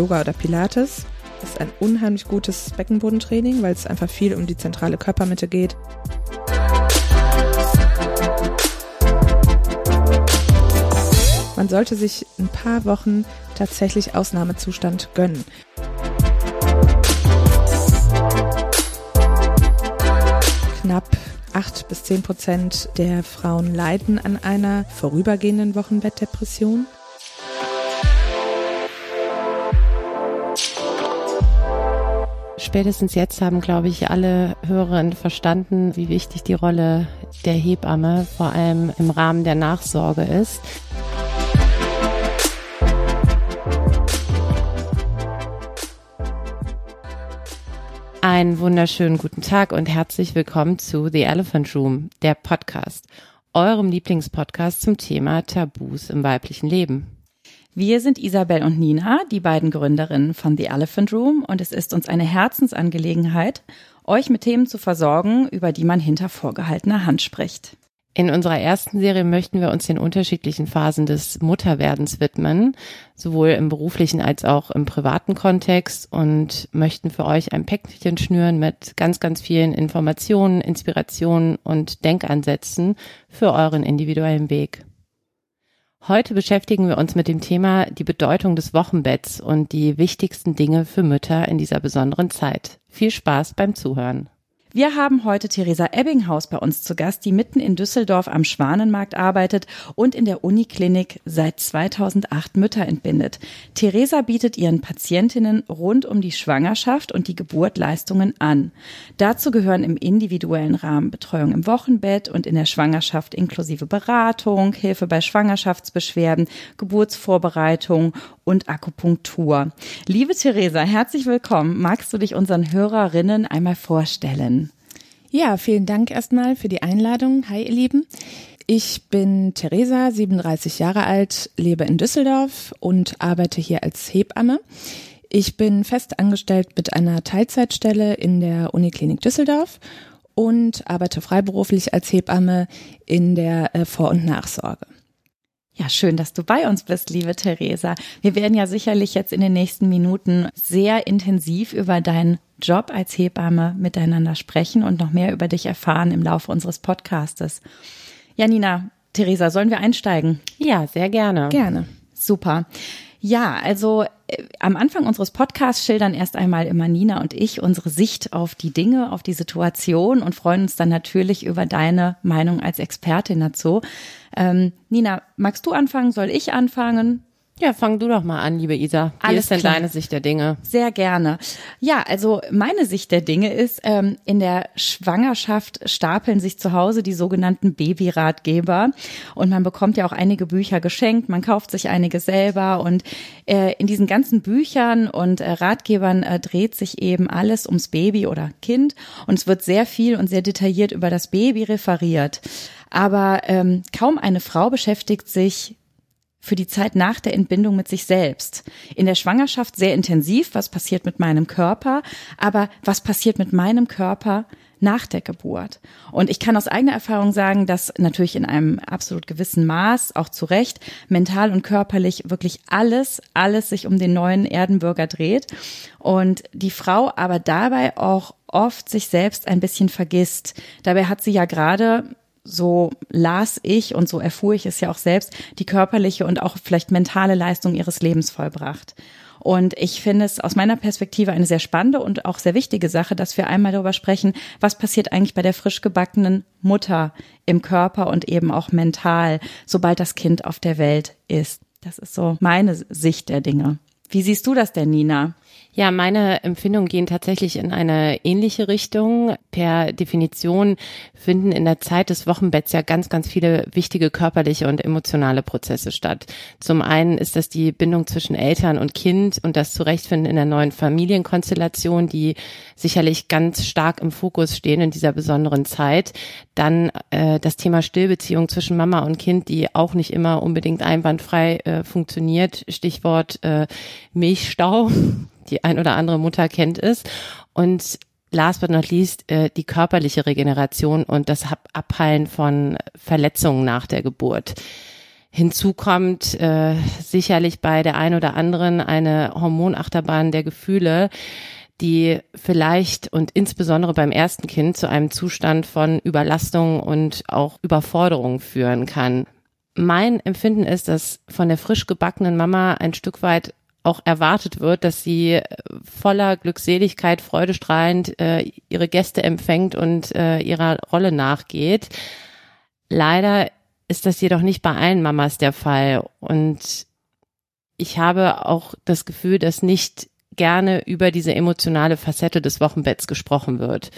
Yoga oder Pilates. Das ist ein unheimlich gutes Beckenbodentraining, weil es einfach viel um die zentrale Körpermitte geht. Man sollte sich ein paar Wochen tatsächlich Ausnahmezustand gönnen. Knapp acht bis zehn Prozent der Frauen leiden an einer vorübergehenden Wochenbettdepression. Spätestens jetzt haben, glaube ich, alle Hörerinnen verstanden, wie wichtig die Rolle der Hebamme vor allem im Rahmen der Nachsorge ist. Einen wunderschönen guten Tag und herzlich willkommen zu The Elephant Room, der Podcast, eurem Lieblingspodcast zum Thema Tabus im weiblichen Leben. Wir sind Isabel und Nina, die beiden Gründerinnen von The Elephant Room und es ist uns eine Herzensangelegenheit, euch mit Themen zu versorgen, über die man hinter vorgehaltener Hand spricht. In unserer ersten Serie möchten wir uns den unterschiedlichen Phasen des Mutterwerdens widmen, sowohl im beruflichen als auch im privaten Kontext und möchten für euch ein Päckchen schnüren mit ganz, ganz vielen Informationen, Inspirationen und Denkansätzen für euren individuellen Weg. Heute beschäftigen wir uns mit dem Thema die Bedeutung des Wochenbetts und die wichtigsten Dinge für Mütter in dieser besonderen Zeit. Viel Spaß beim Zuhören. Wir haben heute Theresa Ebbinghaus bei uns zu Gast, die mitten in Düsseldorf am Schwanenmarkt arbeitet und in der Uniklinik seit 2008 Mütter entbindet. Theresa bietet ihren Patientinnen rund um die Schwangerschaft und die Geburt Leistungen an. Dazu gehören im individuellen Rahmen Betreuung im Wochenbett und in der Schwangerschaft inklusive Beratung, Hilfe bei Schwangerschaftsbeschwerden, Geburtsvorbereitung und Akupunktur. Liebe Theresa, herzlich willkommen. Magst du dich unseren Hörerinnen einmal vorstellen? Ja, vielen Dank erstmal für die Einladung. Hi, ihr Lieben. Ich bin Theresa, 37 Jahre alt, lebe in Düsseldorf und arbeite hier als Hebamme. Ich bin fest angestellt mit einer Teilzeitstelle in der Uniklinik Düsseldorf und arbeite freiberuflich als Hebamme in der äh, Vor- und Nachsorge. Ja, schön, dass du bei uns bist, liebe Theresa. Wir werden ja sicherlich jetzt in den nächsten Minuten sehr intensiv über deinen Job als Hebamme miteinander sprechen und noch mehr über dich erfahren im Laufe unseres Podcastes. Janina, Theresa, sollen wir einsteigen? Ja, sehr gerne. Gerne. Super. Ja, also äh, am Anfang unseres Podcasts schildern erst einmal immer Nina und ich unsere Sicht auf die Dinge, auf die Situation und freuen uns dann natürlich über deine Meinung als Expertin dazu. Ähm, Nina, magst du anfangen? Soll ich anfangen? Ja, fang du doch mal an, liebe Isa. Wie Alles ist denn klar. deine Sicht der Dinge? Sehr gerne. Ja, also meine Sicht der Dinge ist, ähm, in der Schwangerschaft stapeln sich zu Hause die sogenannten Babyratgeber und man bekommt ja auch einige Bücher geschenkt, man kauft sich einige selber und äh, in diesen ganzen Büchern und äh, Ratgebern äh, dreht sich eben alles ums Baby oder Kind und es wird sehr viel und sehr detailliert über das Baby referiert. Aber ähm, kaum eine Frau beschäftigt sich für die Zeit nach der Entbindung mit sich selbst. In der Schwangerschaft sehr intensiv, was passiert mit meinem Körper, aber was passiert mit meinem Körper nach der Geburt. Und ich kann aus eigener Erfahrung sagen, dass natürlich in einem absolut gewissen Maß, auch zu Recht, mental und körperlich wirklich alles, alles sich um den neuen Erdenbürger dreht. Und die Frau aber dabei auch oft sich selbst ein bisschen vergisst. Dabei hat sie ja gerade so las ich und so erfuhr ich es ja auch selbst, die körperliche und auch vielleicht mentale Leistung ihres Lebens vollbracht. Und ich finde es aus meiner Perspektive eine sehr spannende und auch sehr wichtige Sache, dass wir einmal darüber sprechen, was passiert eigentlich bei der frisch gebackenen Mutter im Körper und eben auch mental, sobald das Kind auf der Welt ist. Das ist so meine Sicht der Dinge. Wie siehst du das denn, Nina? Ja, meine Empfindungen gehen tatsächlich in eine ähnliche Richtung. Per Definition finden in der Zeit des Wochenbetts ja ganz, ganz viele wichtige körperliche und emotionale Prozesse statt. Zum einen ist das die Bindung zwischen Eltern und Kind und das Zurechtfinden in der neuen Familienkonstellation, die sicherlich ganz stark im Fokus stehen in dieser besonderen Zeit. Dann äh, das Thema Stillbeziehung zwischen Mama und Kind, die auch nicht immer unbedingt einwandfrei äh, funktioniert. Stichwort äh, Milchstau die ein oder andere Mutter kennt es. Und last but not least äh, die körperliche Regeneration und das Abheilen von Verletzungen nach der Geburt. Hinzu kommt äh, sicherlich bei der einen oder anderen eine Hormonachterbahn der Gefühle, die vielleicht und insbesondere beim ersten Kind zu einem Zustand von Überlastung und auch Überforderung führen kann. Mein Empfinden ist, dass von der frisch gebackenen Mama ein Stück weit auch erwartet wird, dass sie voller Glückseligkeit, freudestrahlend äh, ihre Gäste empfängt und äh, ihrer Rolle nachgeht. Leider ist das jedoch nicht bei allen Mamas der Fall. Und ich habe auch das Gefühl, dass nicht gerne über diese emotionale Facette des Wochenbetts gesprochen wird.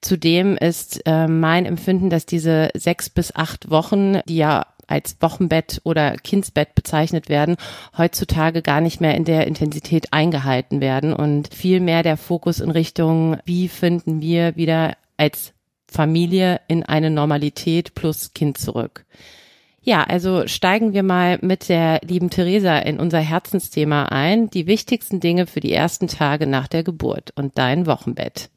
Zudem ist äh, mein Empfinden, dass diese sechs bis acht Wochen, die ja als Wochenbett oder Kindsbett bezeichnet werden, heutzutage gar nicht mehr in der Intensität eingehalten werden und viel mehr der Fokus in Richtung, wie finden wir wieder als Familie in eine Normalität plus Kind zurück. Ja, also steigen wir mal mit der lieben Theresa in unser Herzensthema ein, die wichtigsten Dinge für die ersten Tage nach der Geburt und dein Wochenbett.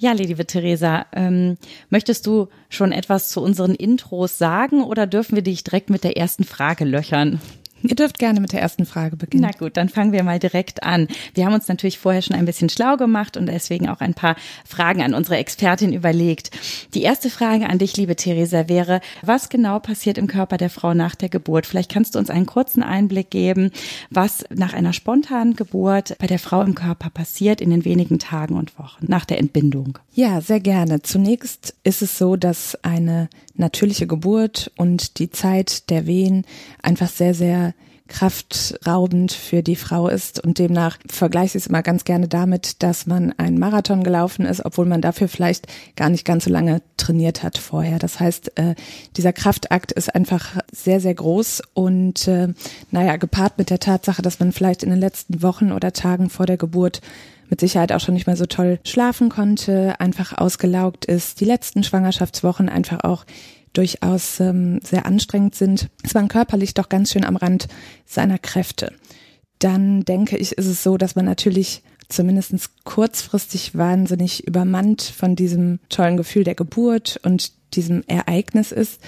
Ja, liebe Theresa, ähm, möchtest du schon etwas zu unseren Intros sagen oder dürfen wir dich direkt mit der ersten Frage löchern? Ihr dürft gerne mit der ersten Frage beginnen. Na gut, dann fangen wir mal direkt an. Wir haben uns natürlich vorher schon ein bisschen schlau gemacht und deswegen auch ein paar Fragen an unsere Expertin überlegt. Die erste Frage an dich, liebe Theresa, wäre, was genau passiert im Körper der Frau nach der Geburt? Vielleicht kannst du uns einen kurzen Einblick geben, was nach einer spontanen Geburt bei der Frau im Körper passiert in den wenigen Tagen und Wochen nach der Entbindung. Ja, sehr gerne. Zunächst ist es so, dass eine natürliche Geburt und die Zeit der Wehen einfach sehr, sehr kraftraubend für die Frau ist und demnach vergleiche ich es immer ganz gerne damit, dass man einen Marathon gelaufen ist, obwohl man dafür vielleicht gar nicht ganz so lange trainiert hat vorher. Das heißt, äh, dieser Kraftakt ist einfach sehr, sehr groß und äh, naja, gepaart mit der Tatsache, dass man vielleicht in den letzten Wochen oder Tagen vor der Geburt mit Sicherheit auch schon nicht mehr so toll schlafen konnte, einfach ausgelaugt ist, die letzten Schwangerschaftswochen einfach auch durchaus ähm, sehr anstrengend sind, ist man körperlich doch ganz schön am Rand seiner Kräfte. Dann denke ich, ist es so, dass man natürlich zumindest kurzfristig wahnsinnig übermannt von diesem tollen Gefühl der Geburt und diesem Ereignis ist,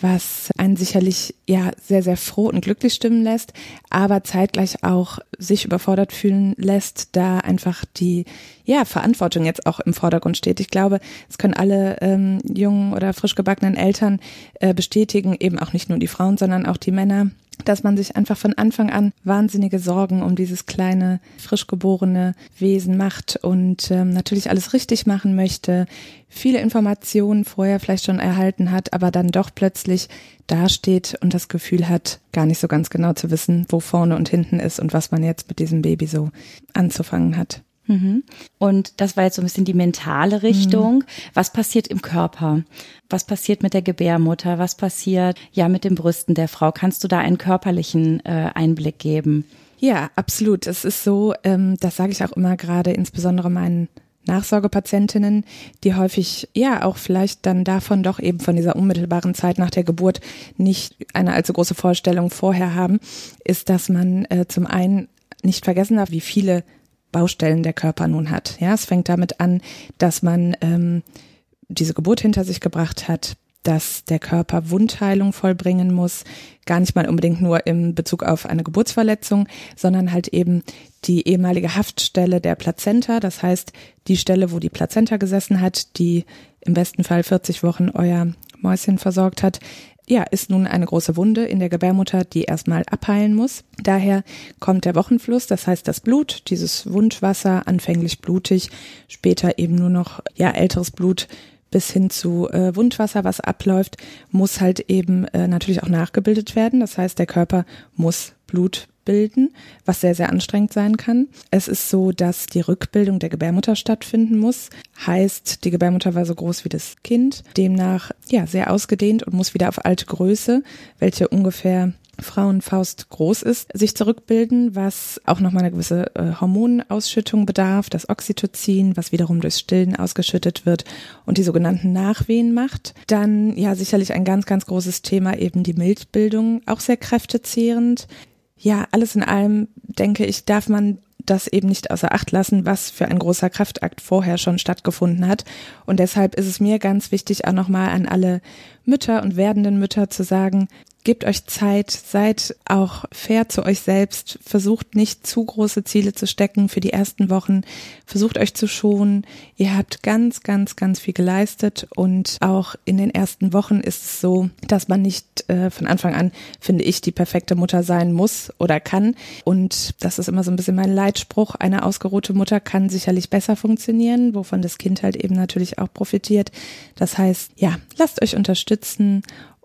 was einen sicherlich ja sehr, sehr froh und glücklich stimmen lässt, aber zeitgleich auch sich überfordert fühlen lässt, da einfach die ja Verantwortung jetzt auch im Vordergrund steht. Ich glaube, es können alle ähm, jungen oder frisch gebackenen Eltern äh, bestätigen, eben auch nicht nur die Frauen, sondern auch die Männer, dass man sich einfach von Anfang an wahnsinnige Sorgen um dieses kleine, frisch geborene Wesen macht und ähm, natürlich alles richtig machen möchte, viele Informationen vorher vielleicht schon erhalten hat, aber dann doch plötzlich dasteht und das Gefühl hat, gar nicht so ganz genau zu wissen, wo vorne und hinten ist und was man jetzt mit diesem Baby so anzufangen hat. Mhm. Und das war jetzt so ein bisschen die mentale Richtung. Mhm. Was passiert im Körper? Was passiert mit der Gebärmutter? Was passiert ja mit den Brüsten der Frau? Kannst du da einen körperlichen äh, Einblick geben? Ja, absolut. Es ist so, ähm, das sage ich auch immer gerade, insbesondere meinen Nachsorgepatientinnen, die häufig ja auch vielleicht dann davon doch eben von dieser unmittelbaren Zeit nach der Geburt nicht eine allzu große Vorstellung vorher haben, ist, dass man äh, zum einen nicht vergessen darf, wie viele Baustellen der Körper nun hat. Ja, es fängt damit an, dass man ähm, diese Geburt hinter sich gebracht hat, dass der Körper Wundheilung vollbringen muss, gar nicht mal unbedingt nur im Bezug auf eine Geburtsverletzung, sondern halt eben die ehemalige Haftstelle der Plazenta, das heißt die Stelle, wo die Plazenta gesessen hat, die im besten Fall 40 Wochen euer Mäuschen versorgt hat, ja, ist nun eine große Wunde in der Gebärmutter, die erstmal abheilen muss. Daher kommt der Wochenfluss, das heißt das Blut, dieses Wundwasser, anfänglich blutig, später eben nur noch ja älteres Blut bis hin zu äh, Wundwasser, was abläuft, muss halt eben äh, natürlich auch nachgebildet werden. Das heißt, der Körper muss Blut bilden, was sehr, sehr anstrengend sein kann. Es ist so, dass die Rückbildung der Gebärmutter stattfinden muss. Heißt, die Gebärmutter war so groß wie das Kind, demnach ja sehr ausgedehnt und muss wieder auf alte Größe, welche ungefähr Frauenfaust groß ist, sich zurückbilden, was auch nochmal eine gewisse äh, Hormonausschüttung bedarf, das Oxytocin, was wiederum durchs Stillen ausgeschüttet wird und die sogenannten Nachwehen macht. Dann ja sicherlich ein ganz, ganz großes Thema eben die Milchbildung, auch sehr kräftezehrend ja, alles in allem denke ich, darf man das eben nicht außer Acht lassen, was für ein großer Kraftakt vorher schon stattgefunden hat. Und deshalb ist es mir ganz wichtig, auch nochmal an alle Mütter und werdenden Mütter zu sagen, gebt euch Zeit, seid auch fair zu euch selbst, versucht nicht zu große Ziele zu stecken für die ersten Wochen, versucht euch zu schonen. Ihr habt ganz, ganz, ganz viel geleistet und auch in den ersten Wochen ist es so, dass man nicht äh, von Anfang an, finde ich, die perfekte Mutter sein muss oder kann. Und das ist immer so ein bisschen mein Leitspruch. Eine ausgeruhte Mutter kann sicherlich besser funktionieren, wovon das Kind halt eben natürlich auch profitiert. Das heißt, ja, lasst euch unterstützen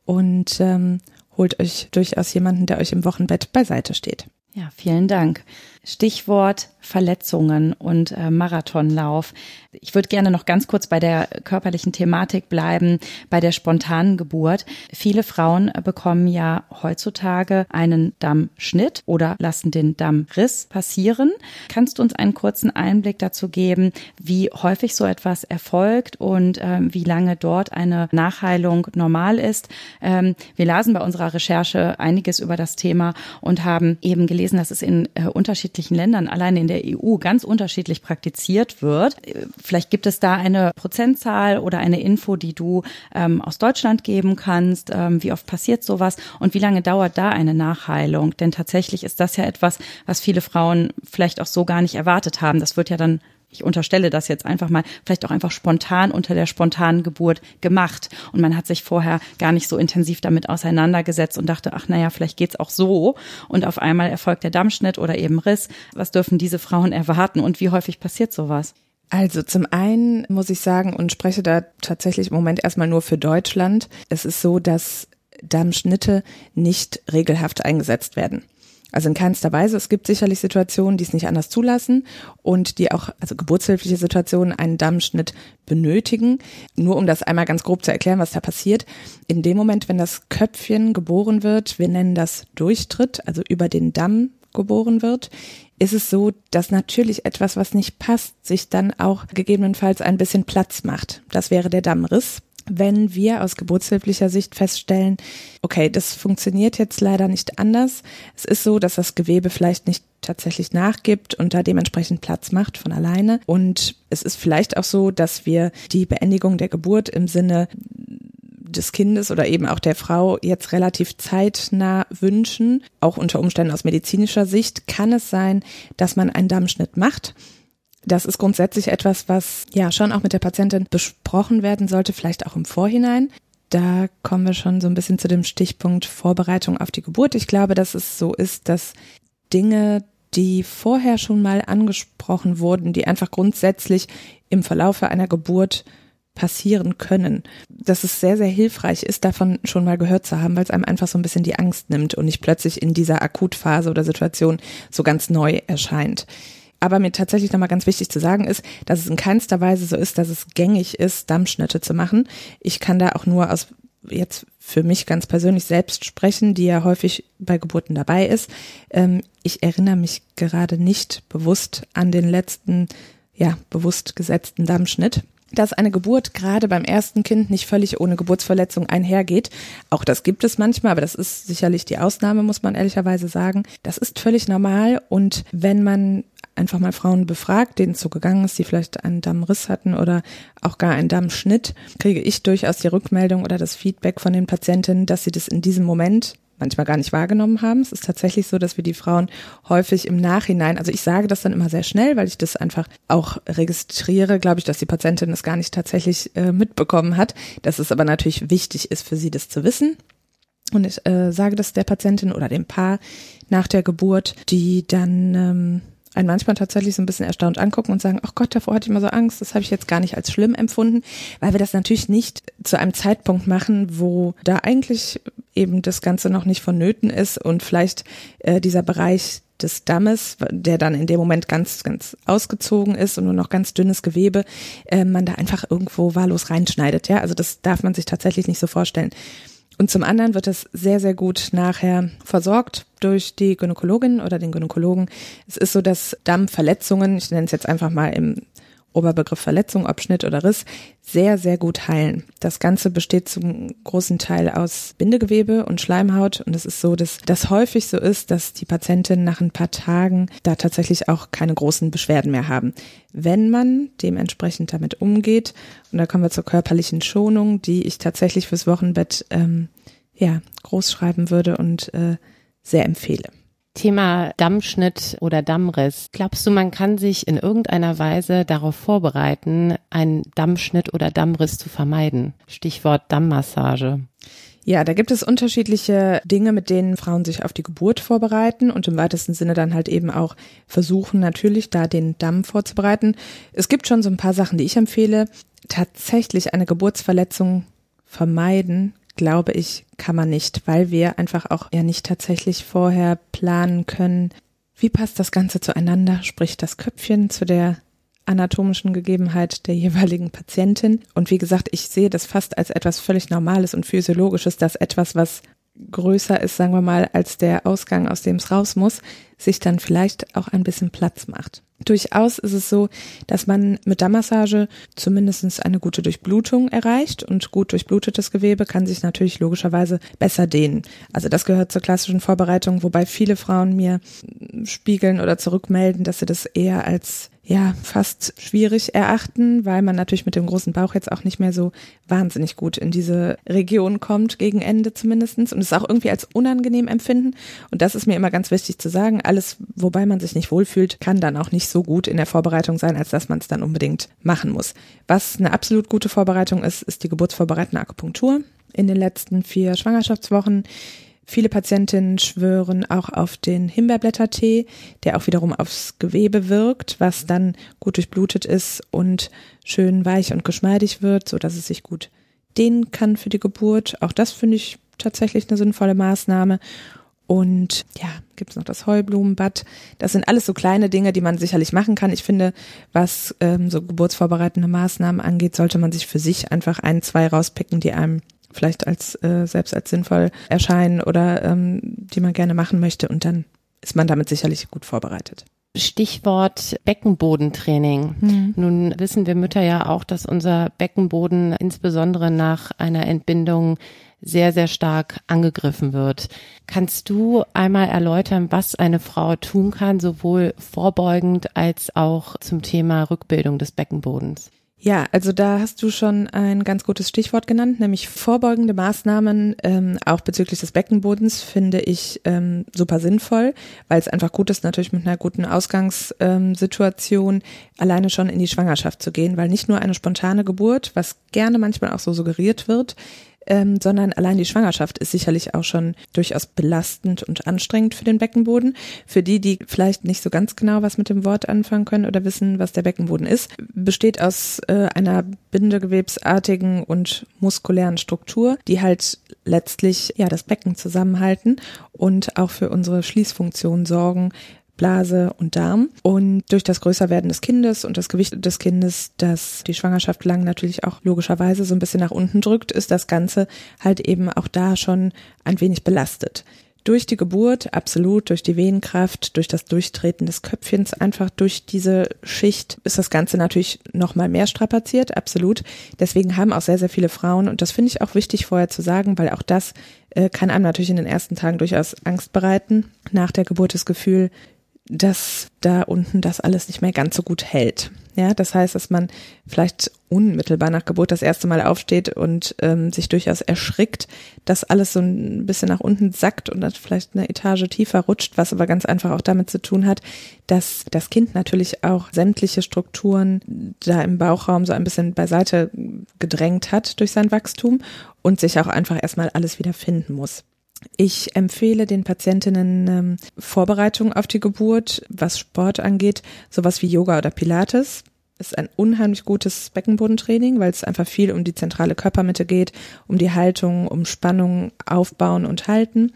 und ähm, holt euch durchaus jemanden, der euch im Wochenbett beiseite steht. Ja, vielen Dank. Stichwort Verletzungen und äh, Marathonlauf. Ich würde gerne noch ganz kurz bei der körperlichen Thematik bleiben, bei der spontanen Geburt. Viele Frauen bekommen ja heutzutage einen Dammschnitt oder lassen den Dammriss passieren. Kannst du uns einen kurzen Einblick dazu geben, wie häufig so etwas erfolgt und ähm, wie lange dort eine Nachheilung normal ist? Ähm, wir lasen bei unserer Recherche einiges über das Thema und haben eben gelesen, dass es in äh, unterschiedlichen Ländern, allein in der EU, ganz unterschiedlich praktiziert wird. Vielleicht gibt es da eine Prozentzahl oder eine Info, die du ähm, aus Deutschland geben kannst. Ähm, wie oft passiert sowas und wie lange dauert da eine Nachheilung? Denn tatsächlich ist das ja etwas, was viele Frauen vielleicht auch so gar nicht erwartet haben. Das wird ja dann ich unterstelle das jetzt einfach mal, vielleicht auch einfach spontan unter der spontanen Geburt gemacht. Und man hat sich vorher gar nicht so intensiv damit auseinandergesetzt und dachte, ach naja, vielleicht geht's auch so. Und auf einmal erfolgt der Dammschnitt oder eben Riss. Was dürfen diese Frauen erwarten und wie häufig passiert sowas? Also zum einen muss ich sagen und spreche da tatsächlich im Moment erstmal nur für Deutschland. Es ist so, dass Dammschnitte nicht regelhaft eingesetzt werden. Also in keinster Weise. Es gibt sicherlich Situationen, die es nicht anders zulassen und die auch, also geburtshilfliche Situationen, einen Dammschnitt benötigen. Nur um das einmal ganz grob zu erklären, was da passiert. In dem Moment, wenn das Köpfchen geboren wird, wir nennen das Durchtritt, also über den Damm geboren wird, ist es so, dass natürlich etwas, was nicht passt, sich dann auch gegebenenfalls ein bisschen Platz macht. Das wäre der Dammriss wenn wir aus geburtshilflicher Sicht feststellen, okay, das funktioniert jetzt leider nicht anders. Es ist so, dass das Gewebe vielleicht nicht tatsächlich nachgibt und da dementsprechend Platz macht von alleine. Und es ist vielleicht auch so, dass wir die Beendigung der Geburt im Sinne des Kindes oder eben auch der Frau jetzt relativ zeitnah wünschen. Auch unter Umständen aus medizinischer Sicht kann es sein, dass man einen Dammschnitt macht das ist grundsätzlich etwas, was ja schon auch mit der Patientin besprochen werden sollte, vielleicht auch im Vorhinein. Da kommen wir schon so ein bisschen zu dem Stichpunkt Vorbereitung auf die Geburt. Ich glaube, dass es so ist, dass Dinge, die vorher schon mal angesprochen wurden, die einfach grundsätzlich im Verlaufe einer Geburt passieren können, dass es sehr, sehr hilfreich ist, davon schon mal gehört zu haben, weil es einem einfach so ein bisschen die Angst nimmt und nicht plötzlich in dieser Akutphase oder Situation so ganz neu erscheint. Aber mir tatsächlich nochmal ganz wichtig zu sagen ist, dass es in keinster Weise so ist, dass es gängig ist, Dammschnitte zu machen. Ich kann da auch nur aus jetzt für mich ganz persönlich selbst sprechen, die ja häufig bei Geburten dabei ist. Ähm, ich erinnere mich gerade nicht bewusst an den letzten, ja, bewusst gesetzten Dammschnitt dass eine Geburt gerade beim ersten Kind nicht völlig ohne Geburtsverletzung einhergeht. Auch das gibt es manchmal, aber das ist sicherlich die Ausnahme, muss man ehrlicherweise sagen. Das ist völlig normal und wenn man einfach mal Frauen befragt, denen es so gegangen ist, die vielleicht einen Dammriss hatten oder auch gar einen Dammschnitt, kriege ich durchaus die Rückmeldung oder das Feedback von den Patientinnen, dass sie das in diesem Moment manchmal gar nicht wahrgenommen haben. Es ist tatsächlich so, dass wir die Frauen häufig im Nachhinein, also ich sage das dann immer sehr schnell, weil ich das einfach auch registriere, glaube ich, dass die Patientin es gar nicht tatsächlich äh, mitbekommen hat, dass es aber natürlich wichtig ist für sie, das zu wissen. Und ich äh, sage das der Patientin oder dem Paar nach der Geburt, die dann ähm, einen manchmal tatsächlich so ein bisschen erstaunt angucken und sagen, ach Gott, davor hatte ich immer so Angst, das habe ich jetzt gar nicht als schlimm empfunden, weil wir das natürlich nicht zu einem Zeitpunkt machen, wo da eigentlich eben das Ganze noch nicht vonnöten ist und vielleicht äh, dieser Bereich des Dammes, der dann in dem Moment ganz, ganz ausgezogen ist und nur noch ganz dünnes Gewebe, äh, man da einfach irgendwo wahllos reinschneidet. Ja, also das darf man sich tatsächlich nicht so vorstellen. Und zum anderen wird es sehr, sehr gut nachher versorgt durch die Gynäkologin oder den Gynäkologen. Es ist so, dass Dammverletzungen, ich nenne es jetzt einfach mal im Oberbegriff Verletzung, Abschnitt oder Riss, sehr, sehr gut heilen. Das Ganze besteht zum großen Teil aus Bindegewebe und Schleimhaut und es ist so, dass das häufig so ist, dass die Patientinnen nach ein paar Tagen da tatsächlich auch keine großen Beschwerden mehr haben. Wenn man dementsprechend damit umgeht, und da kommen wir zur körperlichen Schonung, die ich tatsächlich fürs Wochenbett ähm, ja, groß schreiben würde und äh, sehr empfehle. Thema Dammschnitt oder Dammriss. Glaubst du, man kann sich in irgendeiner Weise darauf vorbereiten, einen Dammschnitt oder Dammriss zu vermeiden? Stichwort Dammmassage. Ja, da gibt es unterschiedliche Dinge, mit denen Frauen sich auf die Geburt vorbereiten und im weitesten Sinne dann halt eben auch versuchen, natürlich da den Damm vorzubereiten. Es gibt schon so ein paar Sachen, die ich empfehle. Tatsächlich eine Geburtsverletzung vermeiden glaube ich, kann man nicht, weil wir einfach auch ja nicht tatsächlich vorher planen können, wie passt das Ganze zueinander, sprich das Köpfchen zu der anatomischen Gegebenheit der jeweiligen Patientin. Und wie gesagt, ich sehe das fast als etwas völlig Normales und Physiologisches, dass etwas, was größer ist, sagen wir mal, als der Ausgang, aus dem es raus muss, sich dann vielleicht auch ein bisschen Platz macht. Durchaus ist es so, dass man mit Dammmassage zumindest eine gute Durchblutung erreicht und gut durchblutetes Gewebe kann sich natürlich logischerweise besser dehnen. Also das gehört zur klassischen Vorbereitung, wobei viele Frauen mir spiegeln oder zurückmelden, dass sie das eher als ja, fast schwierig erachten, weil man natürlich mit dem großen Bauch jetzt auch nicht mehr so wahnsinnig gut in diese Region kommt, gegen Ende zumindestens und es auch irgendwie als unangenehm empfinden. Und das ist mir immer ganz wichtig zu sagen. Alles, wobei man sich nicht wohlfühlt, kann dann auch nicht so gut in der Vorbereitung sein, als dass man es dann unbedingt machen muss. Was eine absolut gute Vorbereitung ist, ist die geburtsvorbereitende Akupunktur. In den letzten vier Schwangerschaftswochen Viele Patientinnen schwören auch auf den Himbeerblättertee, der auch wiederum aufs Gewebe wirkt, was dann gut durchblutet ist und schön weich und geschmeidig wird, so dass es sich gut dehnen kann für die Geburt. Auch das finde ich tatsächlich eine sinnvolle Maßnahme. Und ja, gibt es noch das Heublumenbad. Das sind alles so kleine Dinge, die man sicherlich machen kann. Ich finde, was ähm, so geburtsvorbereitende Maßnahmen angeht, sollte man sich für sich einfach ein, zwei rauspicken, die einem vielleicht als äh, selbst als sinnvoll erscheinen oder ähm, die man gerne machen möchte und dann ist man damit sicherlich gut vorbereitet. Stichwort Beckenbodentraining. Mhm. Nun wissen wir Mütter ja auch, dass unser Beckenboden insbesondere nach einer Entbindung sehr, sehr stark angegriffen wird. Kannst du einmal erläutern, was eine Frau tun kann, sowohl vorbeugend als auch zum Thema Rückbildung des Beckenbodens? Ja, also da hast du schon ein ganz gutes Stichwort genannt, nämlich vorbeugende Maßnahmen, ähm, auch bezüglich des Beckenbodens, finde ich ähm, super sinnvoll, weil es einfach gut ist, natürlich mit einer guten Ausgangssituation ähm, alleine schon in die Schwangerschaft zu gehen, weil nicht nur eine spontane Geburt, was gerne manchmal auch so suggeriert wird, ähm, sondern allein die Schwangerschaft ist sicherlich auch schon durchaus belastend und anstrengend für den Beckenboden. Für die, die vielleicht nicht so ganz genau was mit dem Wort anfangen können oder wissen, was der Beckenboden ist, besteht aus äh, einer bindegewebsartigen und muskulären Struktur, die halt letztlich ja das Becken zusammenhalten und auch für unsere Schließfunktion sorgen, Blase und Darm. Und durch das Größerwerden des Kindes und das Gewicht des Kindes, das die Schwangerschaft lang natürlich auch logischerweise so ein bisschen nach unten drückt, ist das Ganze halt eben auch da schon ein wenig belastet durch die Geburt, absolut, durch die Wehenkraft, durch das Durchtreten des Köpfchens, einfach durch diese Schicht ist das Ganze natürlich nochmal mehr strapaziert, absolut. Deswegen haben auch sehr, sehr viele Frauen, und das finde ich auch wichtig vorher zu sagen, weil auch das äh, kann einem natürlich in den ersten Tagen durchaus Angst bereiten, nach der Geburt das Gefühl, dass da unten das alles nicht mehr ganz so gut hält. Ja, das heißt, dass man vielleicht unmittelbar nach Geburt das erste Mal aufsteht und ähm, sich durchaus erschrickt, dass alles so ein bisschen nach unten sackt und dann vielleicht eine Etage tiefer rutscht, was aber ganz einfach auch damit zu tun hat, dass das Kind natürlich auch sämtliche Strukturen da im Bauchraum so ein bisschen beiseite gedrängt hat durch sein Wachstum und sich auch einfach erstmal alles wieder finden muss. Ich empfehle den Patientinnen ähm, Vorbereitung auf die Geburt, was Sport angeht, sowas wie Yoga oder Pilates. Ist ein unheimlich gutes Beckenbodentraining, weil es einfach viel um die zentrale Körpermitte geht, um die Haltung, um Spannung aufbauen und halten.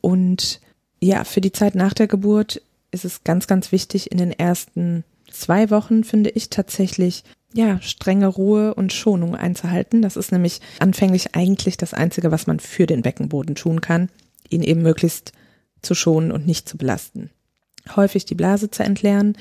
Und ja, für die Zeit nach der Geburt ist es ganz, ganz wichtig, in den ersten zwei Wochen, finde ich, tatsächlich ja, strenge Ruhe und Schonung einzuhalten. Das ist nämlich anfänglich eigentlich das Einzige, was man für den Beckenboden tun kann, ihn eben möglichst zu schonen und nicht zu belasten. Häufig die Blase zu entleeren,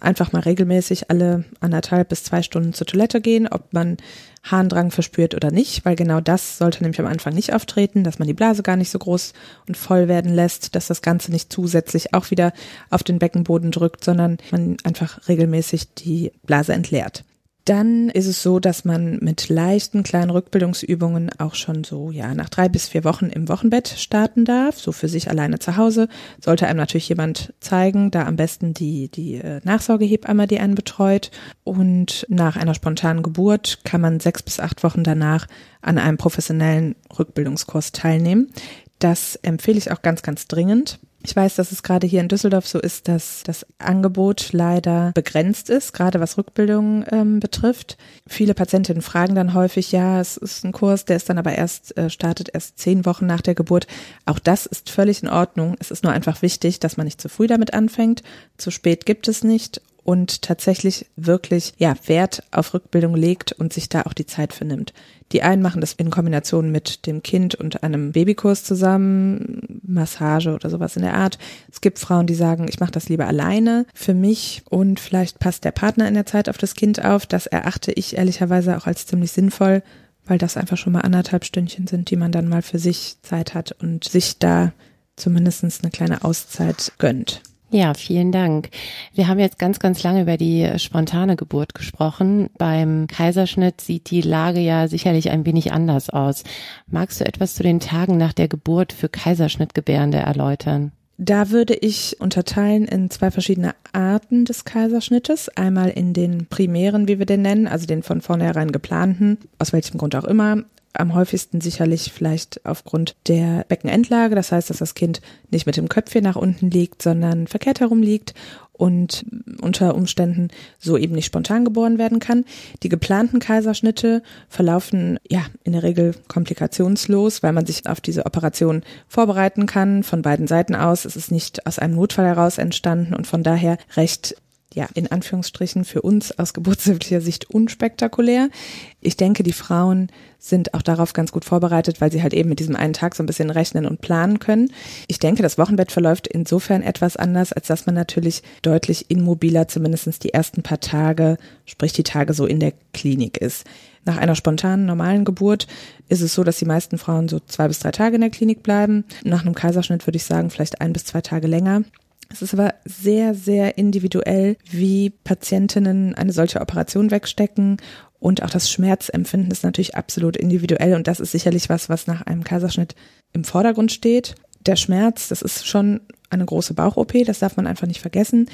einfach mal regelmäßig alle anderthalb bis zwei Stunden zur Toilette gehen, ob man Harndrang verspürt oder nicht, weil genau das sollte nämlich am Anfang nicht auftreten, dass man die Blase gar nicht so groß und voll werden lässt, dass das Ganze nicht zusätzlich auch wieder auf den Beckenboden drückt, sondern man einfach regelmäßig die Blase entleert. Dann ist es so, dass man mit leichten kleinen Rückbildungsübungen auch schon so, ja, nach drei bis vier Wochen im Wochenbett starten darf, so für sich alleine zu Hause. Sollte einem natürlich jemand zeigen, da am besten die, die äh, Nachsorgehebamme, die einen betreut. Und nach einer spontanen Geburt kann man sechs bis acht Wochen danach an einem professionellen Rückbildungskurs teilnehmen. Das empfehle ich auch ganz, ganz dringend. Ich weiß, dass es gerade hier in Düsseldorf so ist, dass das Angebot leider begrenzt ist, gerade was Rückbildung ähm, betrifft. Viele Patientinnen fragen dann häufig, ja, es ist ein Kurs, der ist dann aber erst, äh, startet erst zehn Wochen nach der Geburt. Auch das ist völlig in Ordnung. Es ist nur einfach wichtig, dass man nicht zu früh damit anfängt. Zu spät gibt es nicht und tatsächlich wirklich ja Wert auf Rückbildung legt und sich da auch die Zeit für nimmt. Die einen machen das in Kombination mit dem Kind und einem Babykurs zusammen, Massage oder sowas in der Art. Es gibt Frauen, die sagen, ich mache das lieber alleine für mich und vielleicht passt der Partner in der Zeit auf das Kind auf. Das erachte ich ehrlicherweise auch als ziemlich sinnvoll, weil das einfach schon mal anderthalb Stündchen sind, die man dann mal für sich Zeit hat und sich da zumindest eine kleine Auszeit gönnt. Ja, vielen Dank. Wir haben jetzt ganz, ganz lange über die spontane Geburt gesprochen. Beim Kaiserschnitt sieht die Lage ja sicherlich ein wenig anders aus. Magst du etwas zu den Tagen nach der Geburt für Kaiserschnittgebärende erläutern? Da würde ich unterteilen in zwei verschiedene Arten des Kaiserschnittes. Einmal in den primären, wie wir den nennen, also den von vornherein geplanten, aus welchem Grund auch immer, am häufigsten sicherlich vielleicht aufgrund der Beckenendlage. Das heißt, dass das Kind nicht mit dem Köpfchen nach unten liegt, sondern verkehrt herum liegt und unter Umständen so eben nicht spontan geboren werden kann. Die geplanten Kaiserschnitte verlaufen ja in der Regel komplikationslos, weil man sich auf diese Operation vorbereiten kann von beiden Seiten aus. Es ist nicht aus einem Notfall heraus entstanden und von daher recht ja, in Anführungsstrichen für uns aus geburtshilflicher Sicht unspektakulär. Ich denke, die Frauen sind auch darauf ganz gut vorbereitet, weil sie halt eben mit diesem einen Tag so ein bisschen rechnen und planen können. Ich denke, das Wochenbett verläuft insofern etwas anders, als dass man natürlich deutlich immobiler zumindestens die ersten paar Tage, sprich die Tage so in der Klinik ist. Nach einer spontanen, normalen Geburt ist es so, dass die meisten Frauen so zwei bis drei Tage in der Klinik bleiben. Nach einem Kaiserschnitt würde ich sagen, vielleicht ein bis zwei Tage länger. Es ist aber sehr, sehr individuell, wie Patientinnen eine solche Operation wegstecken und auch das Schmerzempfinden ist natürlich absolut individuell und das ist sicherlich was, was nach einem Kaiserschnitt im Vordergrund steht. Der Schmerz, das ist schon eine große Bauch-OP, das darf man einfach nicht vergessen.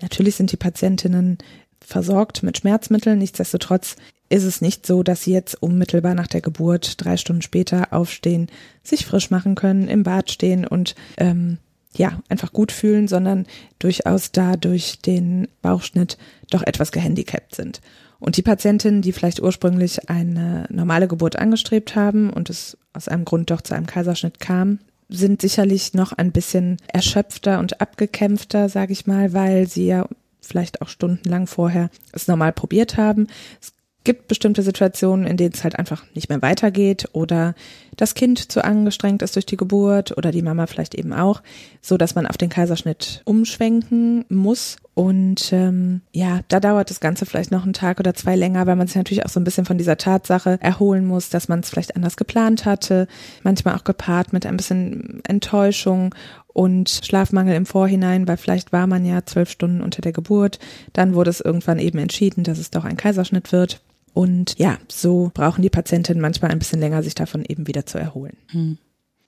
Natürlich sind die Patientinnen versorgt mit Schmerzmitteln, nichtsdestotrotz ist es nicht so, dass sie jetzt unmittelbar nach der Geburt drei Stunden später aufstehen, sich frisch machen können, im Bad stehen und ähm, ja, einfach gut fühlen, sondern durchaus da durch den Bauchschnitt doch etwas gehandicapt sind. Und die Patientinnen, die vielleicht ursprünglich eine normale Geburt angestrebt haben und es aus einem Grund doch zu einem Kaiserschnitt kam, sind sicherlich noch ein bisschen erschöpfter und abgekämpfter, sage ich mal, weil sie ja vielleicht auch stundenlang vorher es normal probiert haben. Es gibt bestimmte Situationen, in denen es halt einfach nicht mehr weitergeht oder das Kind zu angestrengt ist durch die Geburt oder die Mama vielleicht eben auch, so dass man auf den Kaiserschnitt umschwenken muss. Und ähm, ja, da dauert das Ganze vielleicht noch einen Tag oder zwei länger, weil man sich natürlich auch so ein bisschen von dieser Tatsache erholen muss, dass man es vielleicht anders geplant hatte, manchmal auch gepaart mit ein bisschen Enttäuschung und Schlafmangel im Vorhinein, weil vielleicht war man ja zwölf Stunden unter der Geburt. Dann wurde es irgendwann eben entschieden, dass es doch ein Kaiserschnitt wird. Und ja, so brauchen die Patientinnen manchmal ein bisschen länger, sich davon eben wieder zu erholen. Hm.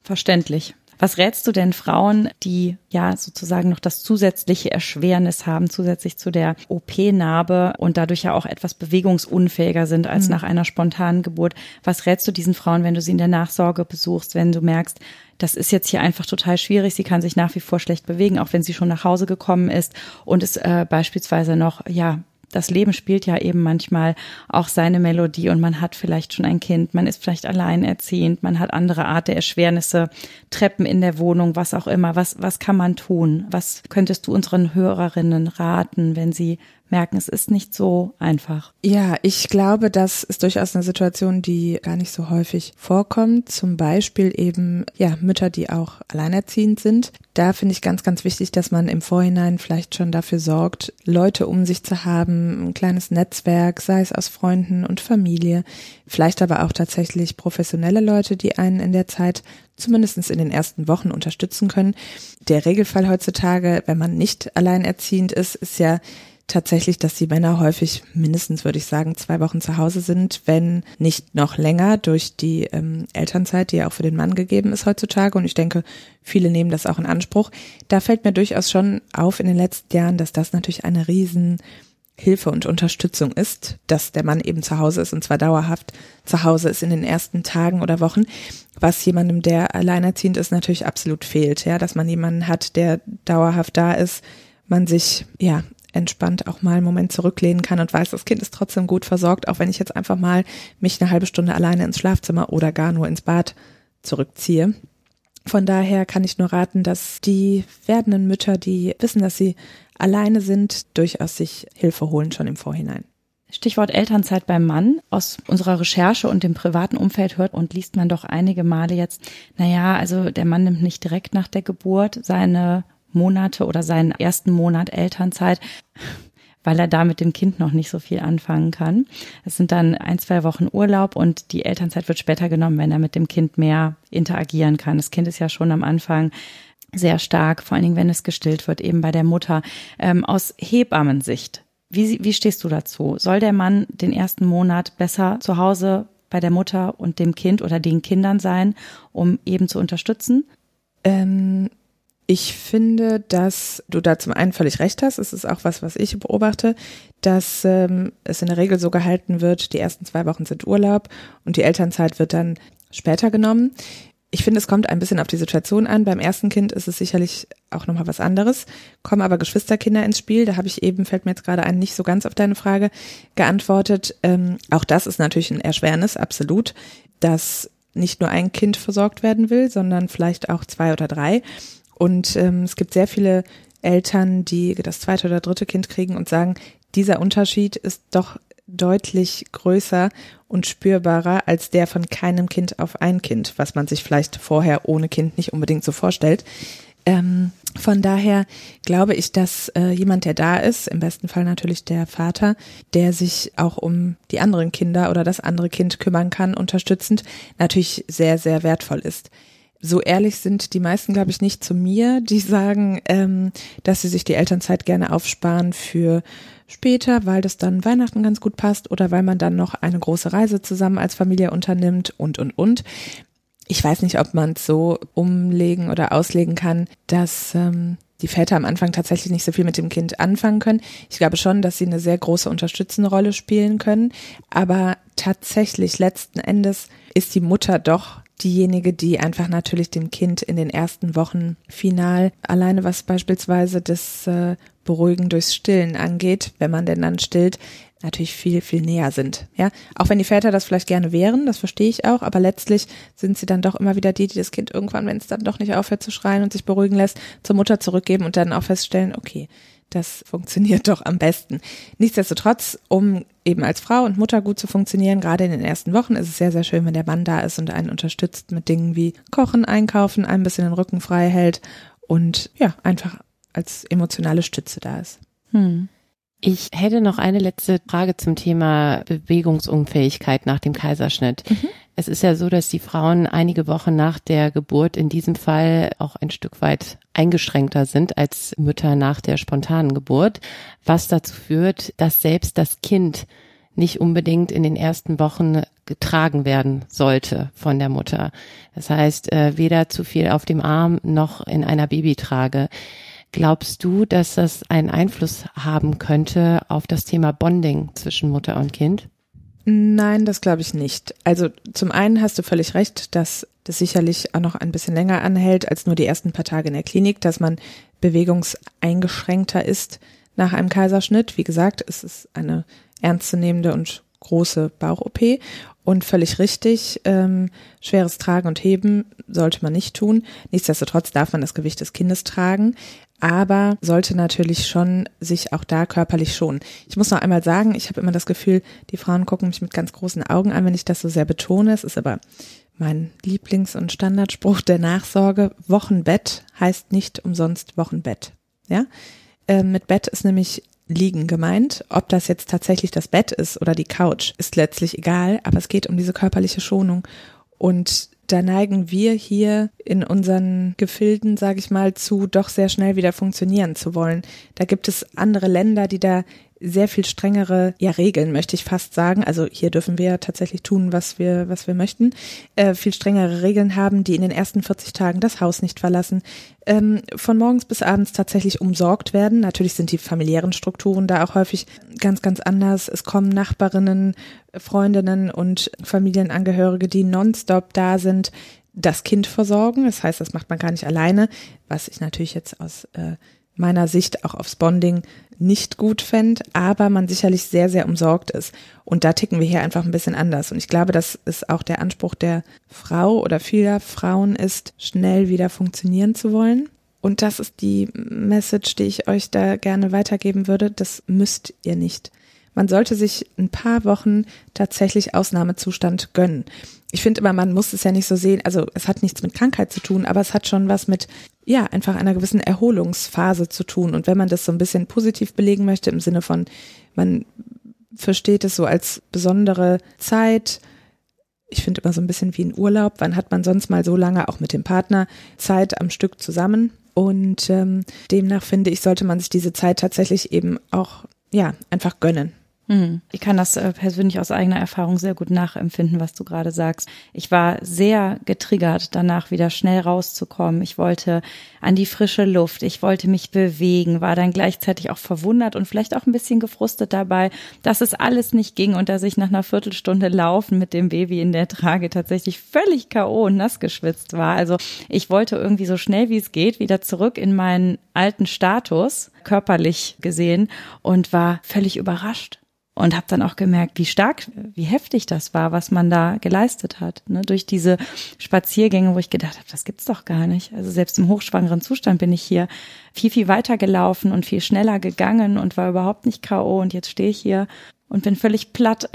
Verständlich. Was rätst du denn Frauen, die ja sozusagen noch das zusätzliche Erschwernis haben, zusätzlich zu der OP-Narbe und dadurch ja auch etwas bewegungsunfähiger sind als mhm. nach einer spontanen Geburt? Was rätst du diesen Frauen, wenn du sie in der Nachsorge besuchst, wenn du merkst, das ist jetzt hier einfach total schwierig. Sie kann sich nach wie vor schlecht bewegen, auch wenn sie schon nach Hause gekommen ist und es äh, beispielsweise noch ja das Leben spielt ja eben manchmal auch seine Melodie und man hat vielleicht schon ein Kind, man ist vielleicht alleinerziehend, man hat andere Art der Erschwernisse, Treppen in der Wohnung, was auch immer. Was, was kann man tun? Was könntest du unseren Hörerinnen raten, wenn sie merken, es ist nicht so einfach. Ja, ich glaube, das ist durchaus eine Situation, die gar nicht so häufig vorkommt. Zum Beispiel eben, ja, Mütter, die auch alleinerziehend sind. Da finde ich ganz, ganz wichtig, dass man im Vorhinein vielleicht schon dafür sorgt, Leute um sich zu haben, ein kleines Netzwerk, sei es aus Freunden und Familie, vielleicht aber auch tatsächlich professionelle Leute, die einen in der Zeit zumindest in den ersten Wochen unterstützen können. Der Regelfall heutzutage, wenn man nicht alleinerziehend ist, ist ja tatsächlich, dass die Männer häufig mindestens, würde ich sagen, zwei Wochen zu Hause sind, wenn nicht noch länger durch die ähm, Elternzeit, die ja auch für den Mann gegeben ist heutzutage. Und ich denke, viele nehmen das auch in Anspruch. Da fällt mir durchaus schon auf in den letzten Jahren, dass das natürlich eine riesen Hilfe und Unterstützung ist, dass der Mann eben zu Hause ist und zwar dauerhaft zu Hause ist in den ersten Tagen oder Wochen, was jemandem, der alleinerziehend ist, natürlich absolut fehlt, ja, dass man jemanden hat, der dauerhaft da ist, man sich, ja, entspannt auch mal einen Moment zurücklehnen kann und weiß, das Kind ist trotzdem gut versorgt, auch wenn ich jetzt einfach mal mich eine halbe Stunde alleine ins Schlafzimmer oder gar nur ins Bad zurückziehe. Von daher kann ich nur raten, dass die werdenden Mütter, die wissen, dass sie alleine sind, durchaus sich Hilfe holen schon im Vorhinein. Stichwort Elternzeit beim Mann. Aus unserer Recherche und dem privaten Umfeld hört und liest man doch einige Male jetzt, naja, also der Mann nimmt nicht direkt nach der Geburt seine Monate oder seinen ersten Monat Elternzeit, weil er da mit dem Kind noch nicht so viel anfangen kann. Es sind dann ein, zwei Wochen Urlaub und die Elternzeit wird später genommen, wenn er mit dem Kind mehr interagieren kann. Das Kind ist ja schon am Anfang sehr stark, vor allen Dingen, wenn es gestillt wird, eben bei der Mutter. Ähm, aus Hebammensicht, wie, wie stehst du dazu? Soll der Mann den ersten Monat besser zu Hause bei der Mutter und dem Kind oder den Kindern sein, um eben zu unterstützen? Ähm, ich finde, dass du da zum einen völlig recht hast. Es ist auch was, was ich beobachte, dass ähm, es in der Regel so gehalten wird, die ersten zwei Wochen sind Urlaub und die Elternzeit wird dann später genommen ich finde, es kommt ein bisschen auf die Situation an. Beim ersten Kind ist es sicherlich auch nochmal was anderes. Kommen aber Geschwisterkinder ins Spiel. Da habe ich eben, fällt mir jetzt gerade ein, nicht so ganz auf deine Frage geantwortet. Ähm, auch das ist natürlich ein Erschwernis, absolut, dass nicht nur ein Kind versorgt werden will, sondern vielleicht auch zwei oder drei. Und ähm, es gibt sehr viele Eltern, die das zweite oder dritte Kind kriegen und sagen, dieser Unterschied ist doch deutlich größer und spürbarer als der von keinem Kind auf ein Kind, was man sich vielleicht vorher ohne Kind nicht unbedingt so vorstellt. Ähm, von daher glaube ich, dass äh, jemand, der da ist, im besten Fall natürlich der Vater, der sich auch um die anderen Kinder oder das andere Kind kümmern kann, unterstützend, natürlich sehr, sehr wertvoll ist so ehrlich sind die meisten, glaube ich, nicht zu mir, die sagen, ähm, dass sie sich die Elternzeit gerne aufsparen für später, weil das dann Weihnachten ganz gut passt oder weil man dann noch eine große Reise zusammen als Familie unternimmt und, und, und. Ich weiß nicht, ob man es so umlegen oder auslegen kann, dass ähm, die Väter am Anfang tatsächlich nicht so viel mit dem Kind anfangen können. Ich glaube schon, dass sie eine sehr große unterstützende Rolle spielen können, aber tatsächlich letzten Endes ist die Mutter doch diejenige, die einfach natürlich dem Kind in den ersten Wochen final alleine was beispielsweise das äh, Beruhigen durchs Stillen angeht, wenn man denn dann stillt, natürlich viel, viel näher sind. Ja, auch wenn die Väter das vielleicht gerne wären, das verstehe ich auch, aber letztlich sind sie dann doch immer wieder die, die das Kind irgendwann, wenn es dann doch nicht aufhört zu schreien und sich beruhigen lässt, zur Mutter zurückgeben und dann auch feststellen, okay, das funktioniert doch am besten. Nichtsdestotrotz, um eben als Frau und Mutter gut zu funktionieren, gerade in den ersten Wochen, ist es sehr, sehr schön, wenn der Mann da ist und einen unterstützt mit Dingen wie Kochen, Einkaufen, ein bisschen den Rücken frei hält und ja, einfach als emotionale Stütze da ist. Hm. Ich hätte noch eine letzte Frage zum Thema Bewegungsunfähigkeit nach dem Kaiserschnitt. Mhm. Es ist ja so, dass die Frauen einige Wochen nach der Geburt in diesem Fall auch ein Stück weit eingeschränkter sind als Mütter nach der spontanen Geburt, was dazu führt, dass selbst das Kind nicht unbedingt in den ersten Wochen getragen werden sollte von der Mutter. Das heißt, äh, weder zu viel auf dem Arm noch in einer Babytrage. Glaubst du, dass das einen Einfluss haben könnte auf das Thema Bonding zwischen Mutter und Kind? Nein, das glaube ich nicht. Also zum einen hast du völlig recht, dass das sicherlich auch noch ein bisschen länger anhält als nur die ersten paar Tage in der Klinik, dass man bewegungseingeschränkter ist nach einem Kaiserschnitt. Wie gesagt, es ist eine ernstzunehmende und große Bauch-OP und völlig richtig, ähm, schweres Tragen und Heben sollte man nicht tun. Nichtsdestotrotz darf man das Gewicht des Kindes tragen aber sollte natürlich schon sich auch da körperlich schonen. Ich muss noch einmal sagen, ich habe immer das Gefühl, die Frauen gucken mich mit ganz großen Augen an, wenn ich das so sehr betone. Es ist aber mein Lieblings- und Standardspruch der Nachsorge. Wochenbett heißt nicht umsonst Wochenbett. Ja, äh, mit Bett ist nämlich liegen gemeint. Ob das jetzt tatsächlich das Bett ist oder die Couch, ist letztlich egal, aber es geht um diese körperliche Schonung. Und da neigen wir hier in unseren Gefilden, sage ich mal, zu, doch sehr schnell wieder funktionieren zu wollen. Da gibt es andere Länder, die da sehr viel strengere ja, Regeln, möchte ich fast sagen. Also hier dürfen wir tatsächlich tun, was wir, was wir möchten. Äh, viel strengere Regeln haben, die in den ersten 40 Tagen das Haus nicht verlassen, ähm, von morgens bis abends tatsächlich umsorgt werden. Natürlich sind die familiären Strukturen da auch häufig ganz, ganz anders. Es kommen Nachbarinnen, Freundinnen und Familienangehörige, die nonstop da sind, das Kind versorgen. Das heißt, das macht man gar nicht alleine, was ich natürlich jetzt aus äh, meiner Sicht auch aufs Bonding nicht gut fände, aber man sicherlich sehr, sehr umsorgt ist. Und da ticken wir hier einfach ein bisschen anders. Und ich glaube, das ist auch der Anspruch der Frau oder vieler Frauen ist, schnell wieder funktionieren zu wollen. Und das ist die Message, die ich euch da gerne weitergeben würde. Das müsst ihr nicht. Man sollte sich ein paar Wochen tatsächlich Ausnahmezustand gönnen. Ich finde immer, man muss es ja nicht so sehen. Also es hat nichts mit Krankheit zu tun, aber es hat schon was mit ja, einfach einer gewissen Erholungsphase zu tun. Und wenn man das so ein bisschen positiv belegen möchte, im Sinne von, man versteht es so als besondere Zeit, ich finde immer so ein bisschen wie ein Urlaub, wann hat man sonst mal so lange auch mit dem Partner Zeit am Stück zusammen? Und ähm, demnach finde ich, sollte man sich diese Zeit tatsächlich eben auch, ja, einfach gönnen. Hm. Ich kann das äh, persönlich aus eigener Erfahrung sehr gut nachempfinden, was du gerade sagst. Ich war sehr getriggert, danach wieder schnell rauszukommen. Ich wollte an die frische Luft, ich wollte mich bewegen, war dann gleichzeitig auch verwundert und vielleicht auch ein bisschen gefrustet dabei, dass es alles nicht ging und dass ich nach einer Viertelstunde Laufen mit dem Baby in der Trage tatsächlich völlig K.O. und nass geschwitzt war. Also ich wollte irgendwie so schnell wie es geht wieder zurück in meinen alten Status, körperlich gesehen, und war völlig überrascht und habe dann auch gemerkt, wie stark, wie heftig das war, was man da geleistet hat. Ne? Durch diese Spaziergänge, wo ich gedacht habe, das gibt's doch gar nicht. Also selbst im hochschwangeren Zustand bin ich hier viel, viel weiter gelaufen und viel schneller gegangen und war überhaupt nicht K.O. Und jetzt stehe ich hier und bin völlig platt.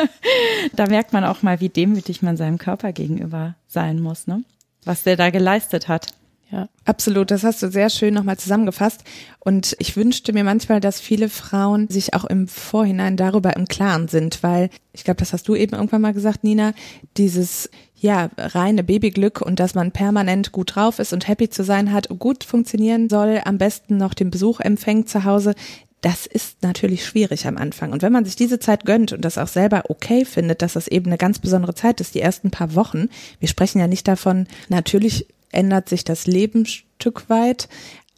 da merkt man auch mal, wie demütig man seinem Körper gegenüber sein muss, ne? Was der da geleistet hat. Ja, absolut. Das hast du sehr schön nochmal zusammengefasst. Und ich wünschte mir manchmal, dass viele Frauen sich auch im Vorhinein darüber im Klaren sind, weil ich glaube, das hast du eben irgendwann mal gesagt, Nina, dieses ja, reine Babyglück und dass man permanent gut drauf ist und happy zu sein hat, gut funktionieren soll, am besten noch den Besuch empfängt zu Hause, das ist natürlich schwierig am Anfang. Und wenn man sich diese Zeit gönnt und das auch selber okay findet, dass das eben eine ganz besondere Zeit ist, die ersten paar Wochen, wir sprechen ja nicht davon, natürlich ändert sich das Leben ein Stück weit,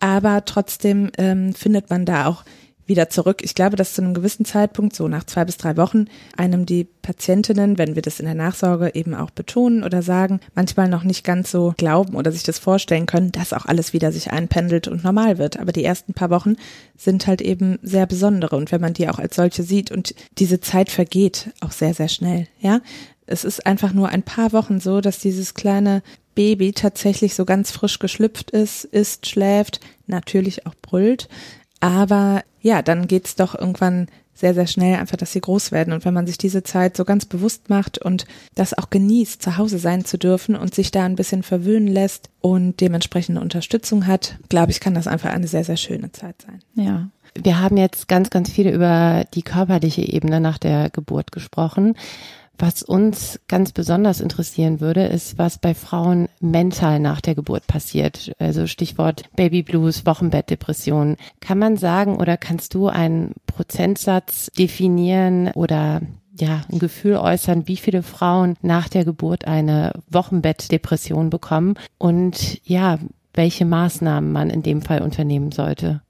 aber trotzdem ähm, findet man da auch wieder zurück. Ich glaube, dass zu einem gewissen Zeitpunkt, so nach zwei bis drei Wochen, einem die Patientinnen, wenn wir das in der Nachsorge eben auch betonen oder sagen, manchmal noch nicht ganz so glauben oder sich das vorstellen können, dass auch alles wieder sich einpendelt und normal wird. Aber die ersten paar Wochen sind halt eben sehr besondere und wenn man die auch als solche sieht und diese Zeit vergeht auch sehr, sehr schnell, ja. Es ist einfach nur ein paar Wochen so, dass dieses kleine Baby tatsächlich so ganz frisch geschlüpft ist, isst, schläft, natürlich auch brüllt. Aber ja, dann geht's doch irgendwann sehr, sehr schnell einfach, dass sie groß werden. Und wenn man sich diese Zeit so ganz bewusst macht und das auch genießt, zu Hause sein zu dürfen und sich da ein bisschen verwöhnen lässt und dementsprechende Unterstützung hat, glaube ich, kann das einfach eine sehr, sehr schöne Zeit sein. Ja. Wir haben jetzt ganz, ganz viel über die körperliche Ebene nach der Geburt gesprochen. Was uns ganz besonders interessieren würde, ist, was bei Frauen mental nach der Geburt passiert. Also Stichwort Baby Blues, Wochenbettdepression. Kann man sagen oder kannst du einen Prozentsatz definieren oder ja, ein Gefühl äußern, wie viele Frauen nach der Geburt eine Wochenbettdepression bekommen und ja, welche Maßnahmen man in dem Fall unternehmen sollte?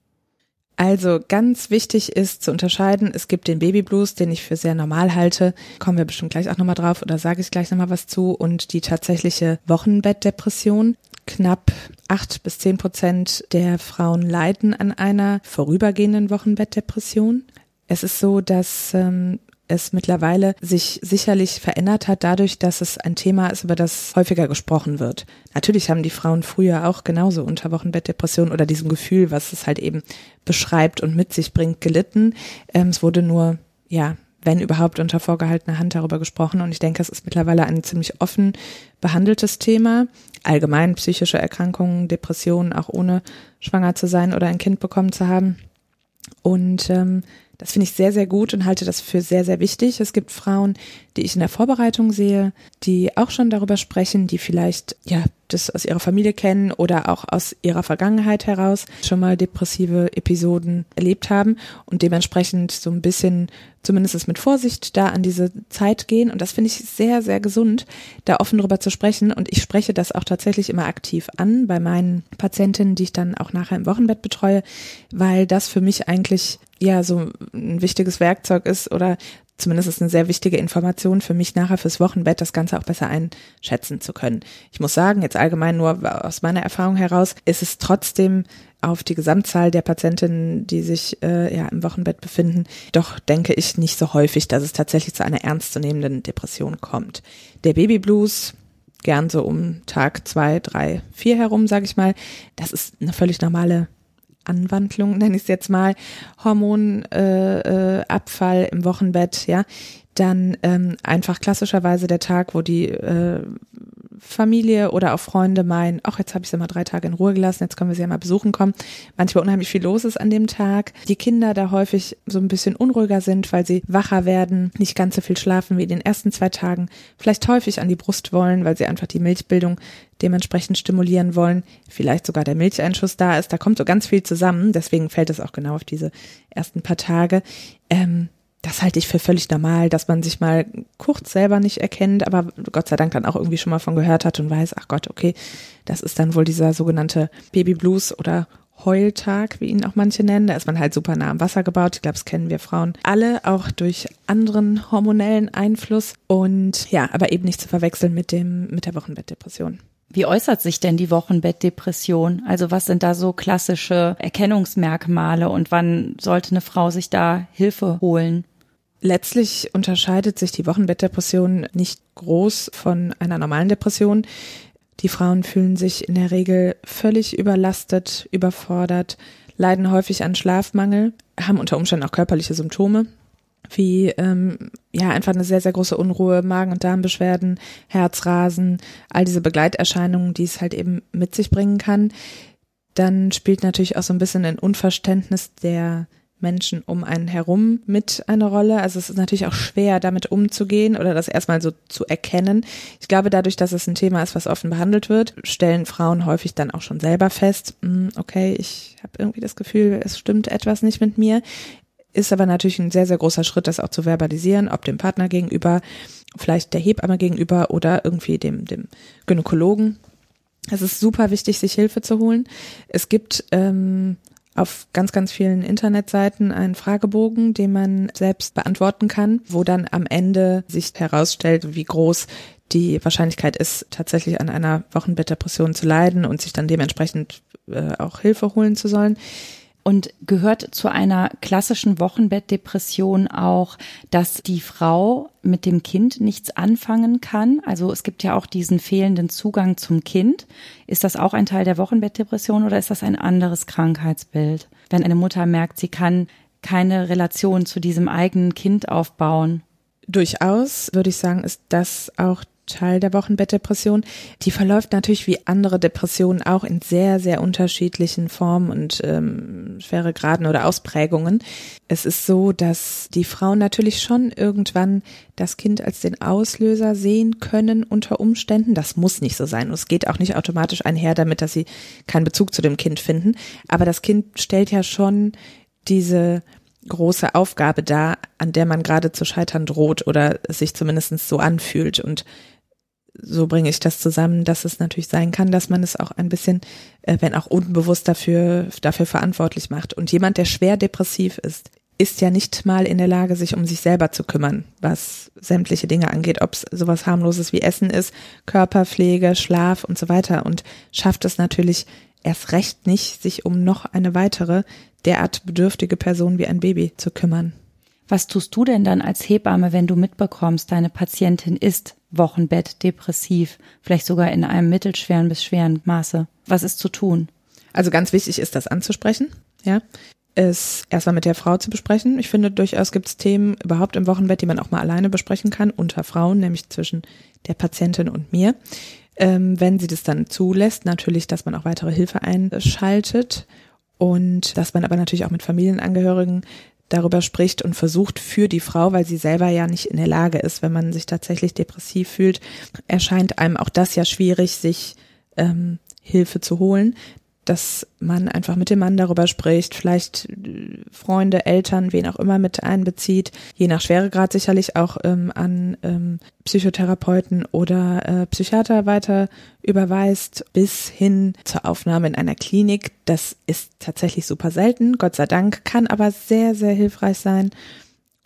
Also ganz wichtig ist zu unterscheiden, es gibt den Babyblues, den ich für sehr normal halte, kommen wir bestimmt gleich auch nochmal drauf oder sage ich gleich nochmal was zu, und die tatsächliche Wochenbettdepression. Knapp acht bis zehn Prozent der Frauen leiden an einer vorübergehenden Wochenbettdepression. Es ist so, dass ähm, es mittlerweile sich sicherlich verändert hat dadurch, dass es ein Thema ist, über das häufiger gesprochen wird. Natürlich haben die Frauen früher auch genauso unter Wochenbettdepression oder diesem Gefühl, was es halt eben beschreibt und mit sich bringt, gelitten. Ähm, es wurde nur, ja, wenn überhaupt unter vorgehaltener Hand darüber gesprochen. Und ich denke, es ist mittlerweile ein ziemlich offen behandeltes Thema. Allgemein psychische Erkrankungen, Depressionen, auch ohne schwanger zu sein oder ein Kind bekommen zu haben. Und ähm, Das finde ich sehr, sehr gut und halte das für sehr, sehr wichtig. Es gibt Frauen, die ich in der Vorbereitung sehe, die auch schon darüber sprechen, die vielleicht, ja, das aus ihrer Familie kennen oder auch aus ihrer Vergangenheit heraus schon mal depressive Episoden erlebt haben und dementsprechend so ein bisschen zumindest mit Vorsicht da an diese Zeit gehen. Und das finde ich sehr, sehr gesund, da offen drüber zu sprechen. Und ich spreche das auch tatsächlich immer aktiv an bei meinen Patientinnen, die ich dann auch nachher im Wochenbett betreue, weil das für mich eigentlich ja so ein wichtiges Werkzeug ist oder zumindest ist eine sehr wichtige Information für mich nachher fürs Wochenbett, das Ganze auch besser einschätzen zu können. Ich muss sagen, jetzt allgemein nur aus meiner Erfahrung heraus, ist es trotzdem auf die Gesamtzahl der Patientinnen, die sich äh, ja im Wochenbett befinden, doch denke ich nicht so häufig, dass es tatsächlich zu einer ernstzunehmenden Depression kommt. Der Babyblues, gern so um Tag zwei, drei, vier herum, sage ich mal, das ist eine völlig normale Anwandlung, nenne ich es jetzt mal, Hormonabfall äh, äh, im Wochenbett, ja, dann ähm, einfach klassischerweise der Tag, wo die äh, Familie oder auch Freunde meinen, ach, jetzt habe ich sie mal drei Tage in Ruhe gelassen, jetzt können wir sie ja mal besuchen kommen. Manchmal unheimlich viel los ist an dem Tag. Die Kinder da häufig so ein bisschen unruhiger sind, weil sie wacher werden, nicht ganz so viel schlafen wie in den ersten zwei Tagen, vielleicht häufig an die Brust wollen, weil sie einfach die Milchbildung dementsprechend stimulieren wollen, vielleicht sogar der Milcheinschuss da ist. Da kommt so ganz viel zusammen, deswegen fällt es auch genau auf diese ersten paar Tage. Ähm, das halte ich für völlig normal, dass man sich mal kurz selber nicht erkennt, aber Gott sei Dank dann auch irgendwie schon mal von gehört hat und weiß, ach Gott, okay, das ist dann wohl dieser sogenannte Baby Blues oder Heultag, wie ihn auch manche nennen. Da ist man halt super nah am Wasser gebaut. Ich glaube, das kennen wir Frauen alle, auch durch anderen hormonellen Einfluss. Und ja, aber eben nicht zu verwechseln mit dem, mit der Wochenbettdepression. Wie äußert sich denn die Wochenbettdepression? Also was sind da so klassische Erkennungsmerkmale und wann sollte eine Frau sich da Hilfe holen? Letztlich unterscheidet sich die Wochenbettdepression nicht groß von einer normalen Depression. Die Frauen fühlen sich in der Regel völlig überlastet, überfordert, leiden häufig an Schlafmangel, haben unter Umständen auch körperliche Symptome, wie ähm, ja einfach eine sehr sehr große Unruhe, Magen- und Darmbeschwerden, Herzrasen, all diese Begleiterscheinungen, die es halt eben mit sich bringen kann. Dann spielt natürlich auch so ein bisschen ein Unverständnis der Menschen um einen herum mit eine Rolle. Also es ist natürlich auch schwer, damit umzugehen oder das erstmal so zu erkennen. Ich glaube, dadurch, dass es ein Thema ist, was offen behandelt wird, stellen Frauen häufig dann auch schon selber fest, hm, okay, ich habe irgendwie das Gefühl, es stimmt etwas nicht mit mir. Ist aber natürlich ein sehr, sehr großer Schritt, das auch zu verbalisieren, ob dem Partner gegenüber, vielleicht der Hebamme gegenüber oder irgendwie dem, dem Gynäkologen. Es ist super wichtig, sich Hilfe zu holen. Es gibt ähm, auf ganz, ganz vielen Internetseiten einen Fragebogen, den man selbst beantworten kann, wo dann am Ende sich herausstellt, wie groß die Wahrscheinlichkeit ist, tatsächlich an einer Wochenbettdepression zu leiden und sich dann dementsprechend äh, auch Hilfe holen zu sollen. Und gehört zu einer klassischen Wochenbettdepression auch, dass die Frau mit dem Kind nichts anfangen kann? Also es gibt ja auch diesen fehlenden Zugang zum Kind. Ist das auch ein Teil der Wochenbettdepression oder ist das ein anderes Krankheitsbild? Wenn eine Mutter merkt, sie kann keine Relation zu diesem eigenen Kind aufbauen. Durchaus, würde ich sagen, ist das auch Teil der Wochenbettdepression. Die verläuft natürlich wie andere Depressionen auch in sehr, sehr unterschiedlichen Formen und ähm, Schweregraden oder Ausprägungen. Es ist so, dass die Frauen natürlich schon irgendwann das Kind als den Auslöser sehen können unter Umständen. Das muss nicht so sein. Es geht auch nicht automatisch einher damit, dass sie keinen Bezug zu dem Kind finden. Aber das Kind stellt ja schon diese große Aufgabe dar, an der man gerade zu scheitern droht oder sich zumindest so anfühlt. Und so bringe ich das zusammen, dass es natürlich sein kann, dass man es auch ein bisschen, äh, wenn auch unbewusst dafür, dafür verantwortlich macht. Und jemand, der schwer depressiv ist, ist ja nicht mal in der Lage, sich um sich selber zu kümmern, was sämtliche Dinge angeht, ob es sowas harmloses wie Essen ist, Körperpflege, Schlaf und so weiter und schafft es natürlich erst recht nicht, sich um noch eine weitere derart bedürftige Person wie ein Baby zu kümmern. Was tust du denn dann als Hebamme, wenn du mitbekommst, deine Patientin ist Wochenbett depressiv, vielleicht sogar in einem mittelschweren bis schweren Maße? Was ist zu tun? Also ganz wichtig ist das anzusprechen, ja. Es erstmal mit der Frau zu besprechen. Ich finde, durchaus gibt es Themen überhaupt im Wochenbett, die man auch mal alleine besprechen kann, unter Frauen, nämlich zwischen der Patientin und mir. Ähm, wenn sie das dann zulässt, natürlich, dass man auch weitere Hilfe einschaltet und dass man aber natürlich auch mit Familienangehörigen darüber spricht und versucht für die Frau, weil sie selber ja nicht in der Lage ist, wenn man sich tatsächlich depressiv fühlt, erscheint einem auch das ja schwierig, sich ähm, Hilfe zu holen, dass man einfach mit dem Mann darüber spricht, vielleicht äh, Freunde, Eltern, wen auch immer mit einbezieht, je nach Schweregrad sicherlich auch ähm, an ähm, Psychotherapeuten oder äh, Psychiater weiter überweist, bis hin zur Aufnahme in einer Klinik. Das ist tatsächlich super selten, Gott sei Dank, kann aber sehr, sehr hilfreich sein.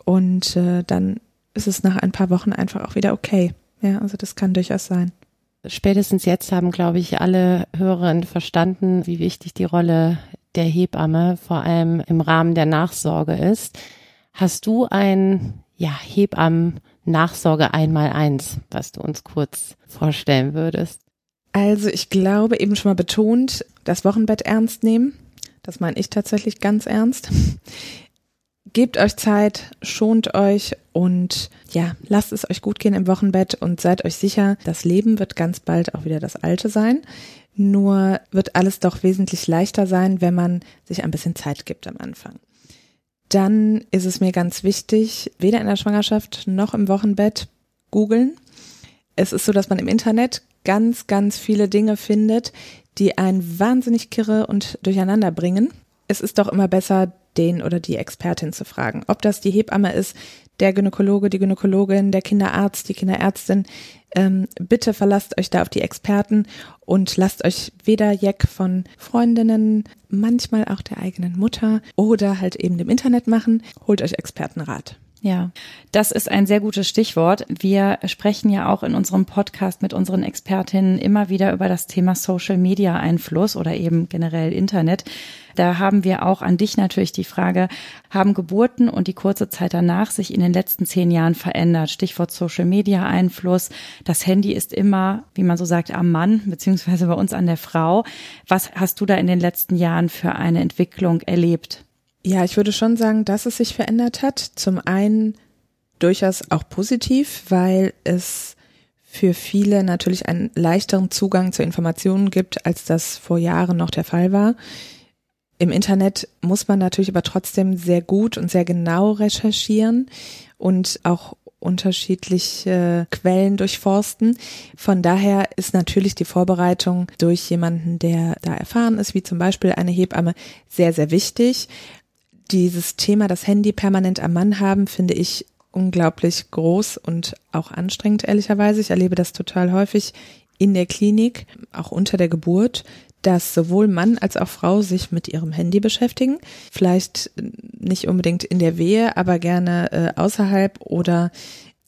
Und äh, dann ist es nach ein paar Wochen einfach auch wieder okay. Ja, also das kann durchaus sein spätestens jetzt haben, glaube ich, alle Hörerinnen verstanden, wie wichtig die Rolle der Hebamme vor allem im Rahmen der Nachsorge ist. Hast du ein ja, Hebammen-Nachsorge einmal eins, was du uns kurz vorstellen würdest? Also ich glaube, eben schon mal betont, das Wochenbett ernst nehmen. Das meine ich tatsächlich ganz ernst. Gebt euch Zeit, schont euch und ja, lasst es euch gut gehen im Wochenbett und seid euch sicher, das Leben wird ganz bald auch wieder das alte sein. Nur wird alles doch wesentlich leichter sein, wenn man sich ein bisschen Zeit gibt am Anfang. Dann ist es mir ganz wichtig, weder in der Schwangerschaft noch im Wochenbett googeln. Es ist so, dass man im Internet ganz, ganz viele Dinge findet, die einen wahnsinnig kirre und durcheinander bringen. Es ist doch immer besser, den oder die Expertin zu fragen. Ob das die Hebamme ist, der Gynäkologe, die Gynäkologin, der Kinderarzt, die Kinderärztin. Ähm, bitte verlasst euch da auf die Experten und lasst euch weder Jeck von Freundinnen, manchmal auch der eigenen Mutter oder halt eben dem Internet machen. Holt euch Expertenrat. Ja, das ist ein sehr gutes Stichwort. Wir sprechen ja auch in unserem Podcast mit unseren Expertinnen immer wieder über das Thema Social Media Einfluss oder eben generell Internet. Da haben wir auch an dich natürlich die Frage, haben Geburten und die kurze Zeit danach sich in den letzten zehn Jahren verändert? Stichwort Social Media Einfluss. Das Handy ist immer, wie man so sagt, am Mann, beziehungsweise bei uns an der Frau. Was hast du da in den letzten Jahren für eine Entwicklung erlebt? Ja, ich würde schon sagen, dass es sich verändert hat. Zum einen durchaus auch positiv, weil es für viele natürlich einen leichteren Zugang zu Informationen gibt, als das vor Jahren noch der Fall war. Im Internet muss man natürlich aber trotzdem sehr gut und sehr genau recherchieren und auch unterschiedliche Quellen durchforsten. Von daher ist natürlich die Vorbereitung durch jemanden, der da erfahren ist, wie zum Beispiel eine Hebamme, sehr, sehr wichtig dieses Thema, das Handy permanent am Mann haben, finde ich unglaublich groß und auch anstrengend, ehrlicherweise. Ich erlebe das total häufig in der Klinik, auch unter der Geburt, dass sowohl Mann als auch Frau sich mit ihrem Handy beschäftigen. Vielleicht nicht unbedingt in der Wehe, aber gerne äh, außerhalb oder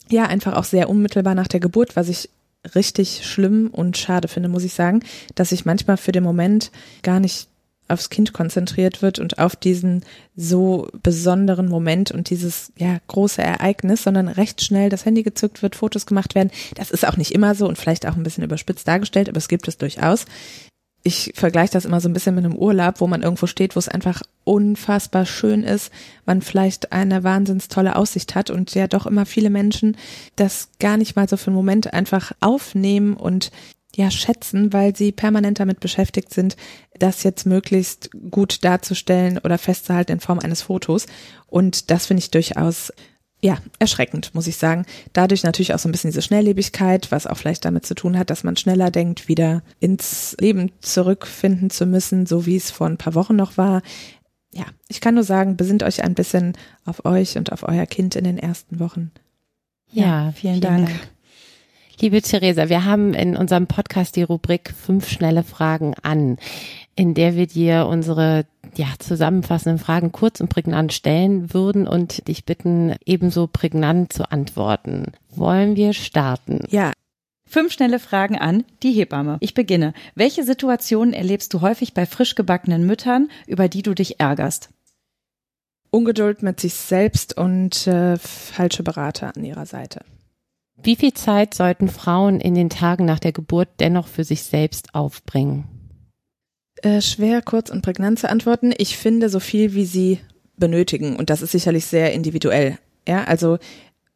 ja, einfach auch sehr unmittelbar nach der Geburt, was ich richtig schlimm und schade finde, muss ich sagen, dass ich manchmal für den Moment gar nicht aufs Kind konzentriert wird und auf diesen so besonderen Moment und dieses ja große Ereignis, sondern recht schnell das Handy gezückt wird, Fotos gemacht werden. Das ist auch nicht immer so und vielleicht auch ein bisschen überspitzt dargestellt, aber es gibt es durchaus. Ich vergleiche das immer so ein bisschen mit einem Urlaub, wo man irgendwo steht, wo es einfach unfassbar schön ist, man vielleicht eine wahnsinns tolle Aussicht hat und ja doch immer viele Menschen das gar nicht mal so für einen Moment einfach aufnehmen und ja schätzen, weil sie permanent damit beschäftigt sind, das jetzt möglichst gut darzustellen oder festzuhalten in Form eines Fotos. Und das finde ich durchaus ja, erschreckend, muss ich sagen. Dadurch natürlich auch so ein bisschen diese Schnelllebigkeit, was auch vielleicht damit zu tun hat, dass man schneller denkt, wieder ins Leben zurückfinden zu müssen, so wie es vor ein paar Wochen noch war. Ja, ich kann nur sagen, besinnt euch ein bisschen auf euch und auf euer Kind in den ersten Wochen. Ja, ja vielen, vielen Dank. Dank. Liebe Theresa, wir haben in unserem Podcast die Rubrik fünf schnelle Fragen an, in der wir dir unsere ja, zusammenfassenden Fragen kurz und prägnant stellen würden und dich bitten, ebenso prägnant zu antworten. Wollen wir starten? Ja. Fünf schnelle Fragen an die Hebamme. Ich beginne. Welche Situationen erlebst du häufig bei frisch gebackenen Müttern, über die du dich ärgerst? Ungeduld mit sich selbst und äh, falsche Berater an ihrer Seite. Wie viel Zeit sollten Frauen in den Tagen nach der Geburt dennoch für sich selbst aufbringen? Äh, schwer, kurz und prägnant zu antworten. Ich finde so viel, wie sie benötigen. Und das ist sicherlich sehr individuell. Ja, also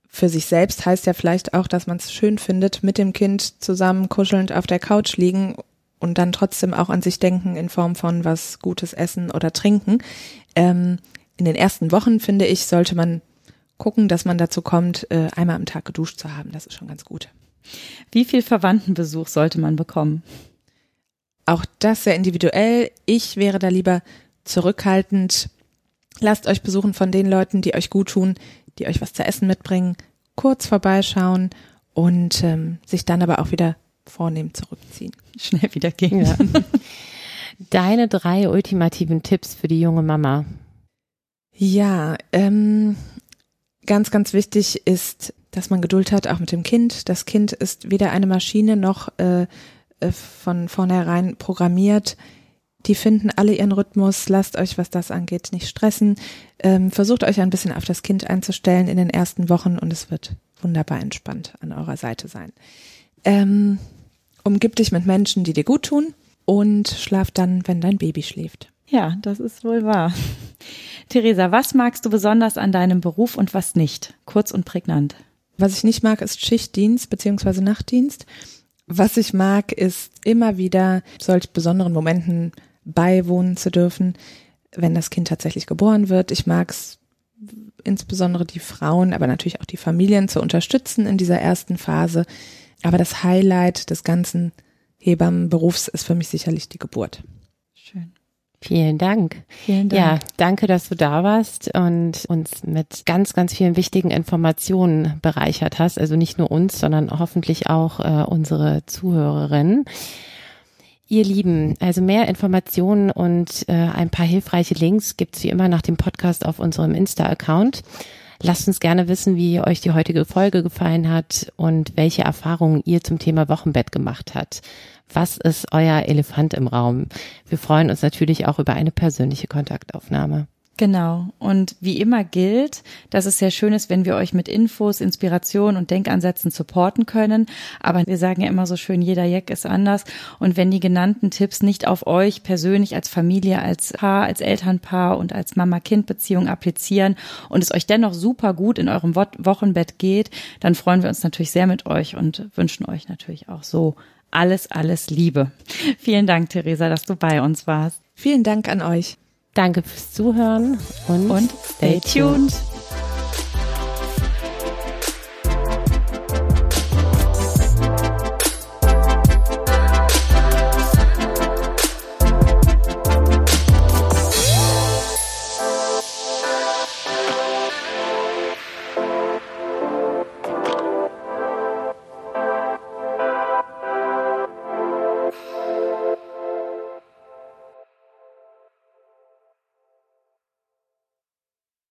für sich selbst heißt ja vielleicht auch, dass man es schön findet, mit dem Kind zusammen kuschelnd auf der Couch liegen und dann trotzdem auch an sich denken in Form von was Gutes essen oder trinken. Ähm, in den ersten Wochen, finde ich, sollte man gucken, dass man dazu kommt, äh, einmal am Tag geduscht zu haben. Das ist schon ganz gut. Wie viel Verwandtenbesuch sollte man bekommen? Auch das sehr individuell. Ich wäre da lieber zurückhaltend. Lasst euch besuchen von den Leuten, die euch gut tun, die euch was zu essen mitbringen, kurz vorbeischauen und ähm, sich dann aber auch wieder vornehm zurückziehen. Schnell wieder gehen. Ja. Deine drei ultimativen Tipps für die junge Mama. Ja, ähm, ganz, ganz wichtig ist, dass man Geduld hat, auch mit dem Kind. Das Kind ist weder eine Maschine noch äh, äh, von vornherein programmiert. Die finden alle ihren Rhythmus. Lasst euch, was das angeht, nicht stressen. Ähm, versucht euch ein bisschen auf das Kind einzustellen in den ersten Wochen und es wird wunderbar entspannt an eurer Seite sein. Ähm, umgib dich mit Menschen, die dir gut tun und schlaf dann, wenn dein Baby schläft. Ja, das ist wohl wahr. Theresa, was magst du besonders an deinem Beruf und was nicht? Kurz und prägnant. Was ich nicht mag, ist Schichtdienst beziehungsweise Nachtdienst. Was ich mag, ist immer wieder solch besonderen Momenten beiwohnen zu dürfen, wenn das Kind tatsächlich geboren wird. Ich mag es insbesondere die Frauen, aber natürlich auch die Familien zu unterstützen in dieser ersten Phase. Aber das Highlight des ganzen Hebammenberufs ist für mich sicherlich die Geburt. Schön. Vielen Dank. Vielen Dank. Ja, danke, dass du da warst und uns mit ganz, ganz vielen wichtigen Informationen bereichert hast. Also nicht nur uns, sondern hoffentlich auch äh, unsere Zuhörerinnen. Ihr Lieben, also mehr Informationen und äh, ein paar hilfreiche Links gibt's wie immer nach dem Podcast auf unserem Insta-Account. Lasst uns gerne wissen, wie euch die heutige Folge gefallen hat und welche Erfahrungen ihr zum Thema Wochenbett gemacht habt. Was ist euer Elefant im Raum? Wir freuen uns natürlich auch über eine persönliche Kontaktaufnahme. Genau. Und wie immer gilt, dass es sehr schön ist, wenn wir euch mit Infos, Inspiration und Denkansätzen supporten können. Aber wir sagen ja immer so schön, jeder Jack ist anders. Und wenn die genannten Tipps nicht auf euch persönlich als Familie, als Paar, als Elternpaar und als Mama-Kind-Beziehung applizieren und es euch dennoch super gut in eurem Wochenbett geht, dann freuen wir uns natürlich sehr mit euch und wünschen euch natürlich auch so alles, alles Liebe. Vielen Dank, Theresa, dass du bei uns warst. Vielen Dank an euch. Danke fürs Zuhören und, und stay tuned. tuned.